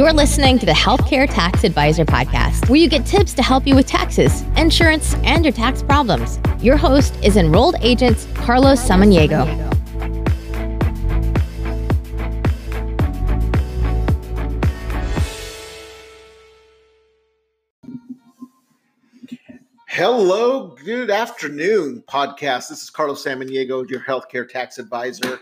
You're listening to the Healthcare Tax Advisor Podcast, where you get tips to help you with taxes, insurance, and your tax problems. Your host is enrolled agent Carlos Samaniego. Hello, good afternoon, podcast. This is Carlos Samaniego, your healthcare tax advisor.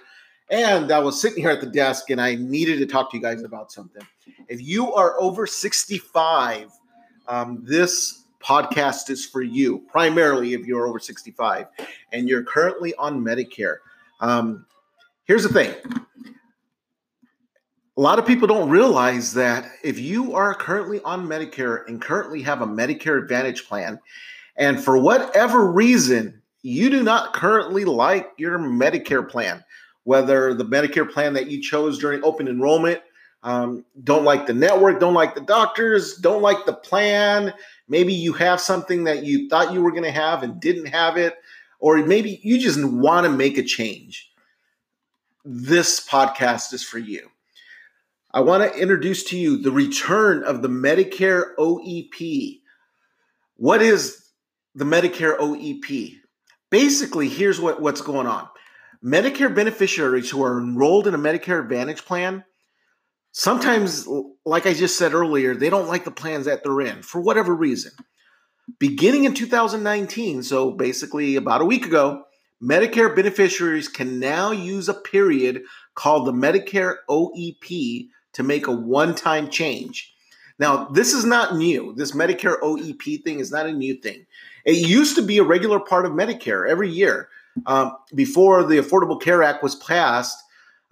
And I was sitting here at the desk and I needed to talk to you guys about something. If you are over 65, um, this podcast is for you, primarily if you're over 65 and you're currently on Medicare. Um, here's the thing a lot of people don't realize that if you are currently on Medicare and currently have a Medicare Advantage plan, and for whatever reason you do not currently like your Medicare plan, whether the Medicare plan that you chose during open enrollment, um, don't like the network, don't like the doctors, don't like the plan. Maybe you have something that you thought you were going to have and didn't have it, or maybe you just want to make a change. This podcast is for you. I want to introduce to you the return of the Medicare OEP. What is the Medicare OEP? Basically, here's what, what's going on Medicare beneficiaries who are enrolled in a Medicare Advantage plan, sometimes, like I just said earlier, they don't like the plans that they're in for whatever reason. Beginning in 2019, so basically about a week ago, Medicare beneficiaries can now use a period called the Medicare OEP to make a one time change. Now, this is not new. This Medicare OEP thing is not a new thing. It used to be a regular part of Medicare every year um, before the Affordable Care Act was passed,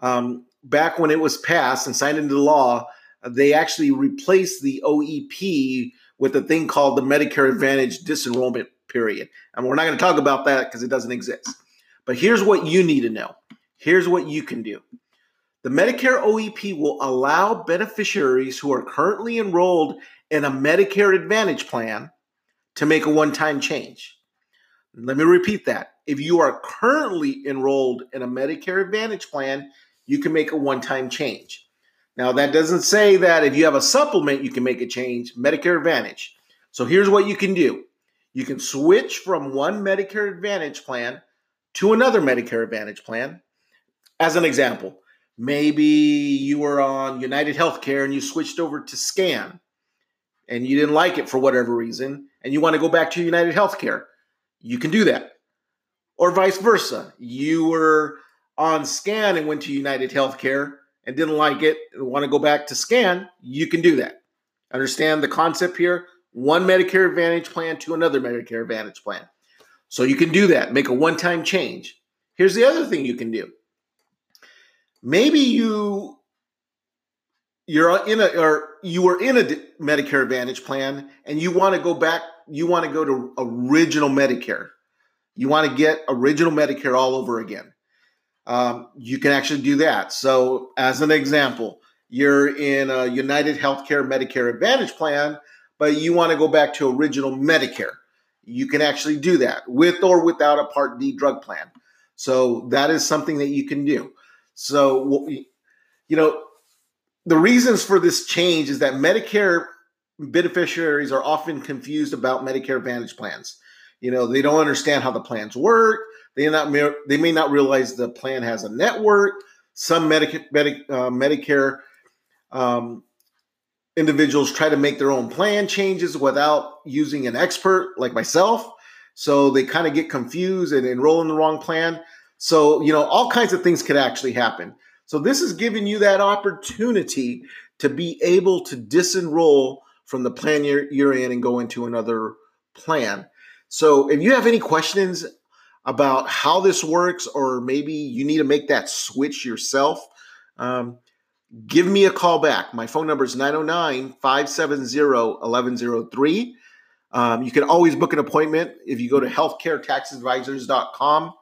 um, back when it was passed and signed into law, they actually replaced the OEP with a thing called the Medicare Advantage disenrollment period. And we're not going to talk about that because it doesn't exist. But here's what you need to know. Here's what you can do. The Medicare OEP will allow beneficiaries who are currently enrolled in a Medicare Advantage plan to make a one time change. Let me repeat that if you are currently enrolled in a Medicare Advantage plan, you can make a one time change. Now, that doesn't say that if you have a supplement, you can make a change, Medicare Advantage. So here's what you can do you can switch from one Medicare Advantage plan to another Medicare Advantage plan. As an example, maybe you were on United Healthcare and you switched over to SCAN and you didn't like it for whatever reason and you want to go back to United Healthcare. You can do that or vice versa. You were on SCAN and went to United Healthcare and didn't like it and want to go back to SCAN, you can do that. Understand the concept here? One Medicare Advantage plan to another Medicare Advantage plan. So you can do that, make a one time change. Here's the other thing you can do. Maybe you you're in a or you were in a Medicare Advantage plan and you want to go back you want to go to original Medicare you want to get original Medicare all over again, um, you can actually do that. So, as an example, you're in a United Healthcare Medicare Advantage plan, but you want to go back to original Medicare. You can actually do that with or without a Part D drug plan. So, that is something that you can do. So, you know, the reasons for this change is that Medicare beneficiaries are often confused about Medicare Advantage plans. You know, they don't understand how the plans work. They not they may not realize the plan has a network. Some Medi, uh, Medicare um, individuals try to make their own plan changes without using an expert like myself. So they kind of get confused and enroll in the wrong plan. So, you know, all kinds of things could actually happen. So this is giving you that opportunity to be able to disenroll from the plan you're, you're in and go into another plan. So if you have any questions about how this works, or maybe you need to make that switch yourself, um, give me a call back. My phone number is 909 570 1103. Um, you can always book an appointment if you go to healthcaretaxadvisors.com.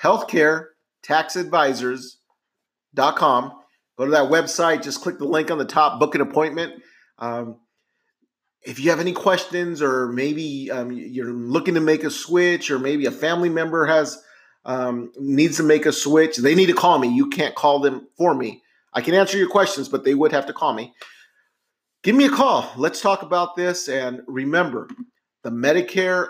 Healthcaretaxadvisors.com. Go to that website, just click the link on the top, book an appointment. Um, if you have any questions or maybe um, you're looking to make a switch or maybe a family member has um, needs to make a switch they need to call me you can't call them for me i can answer your questions but they would have to call me give me a call. Let's talk about this. And remember, the Medicare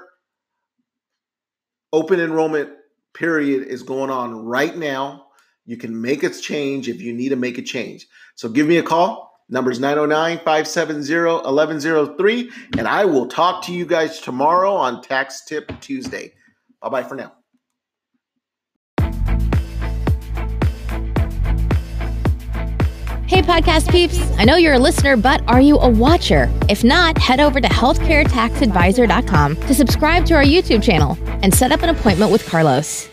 open enrollment period is going on right now. You can make a change if you need to make a change. So give me a call. Numbers 909 570 1103. And I will talk to you guys tomorrow on Tax Tip Tuesday. Bye bye for now. Hey, podcast peeps. I know you're a listener, but are you a watcher? If not, head over to healthcaretaxadvisor.com to subscribe to our YouTube channel and set up an appointment with Carlos.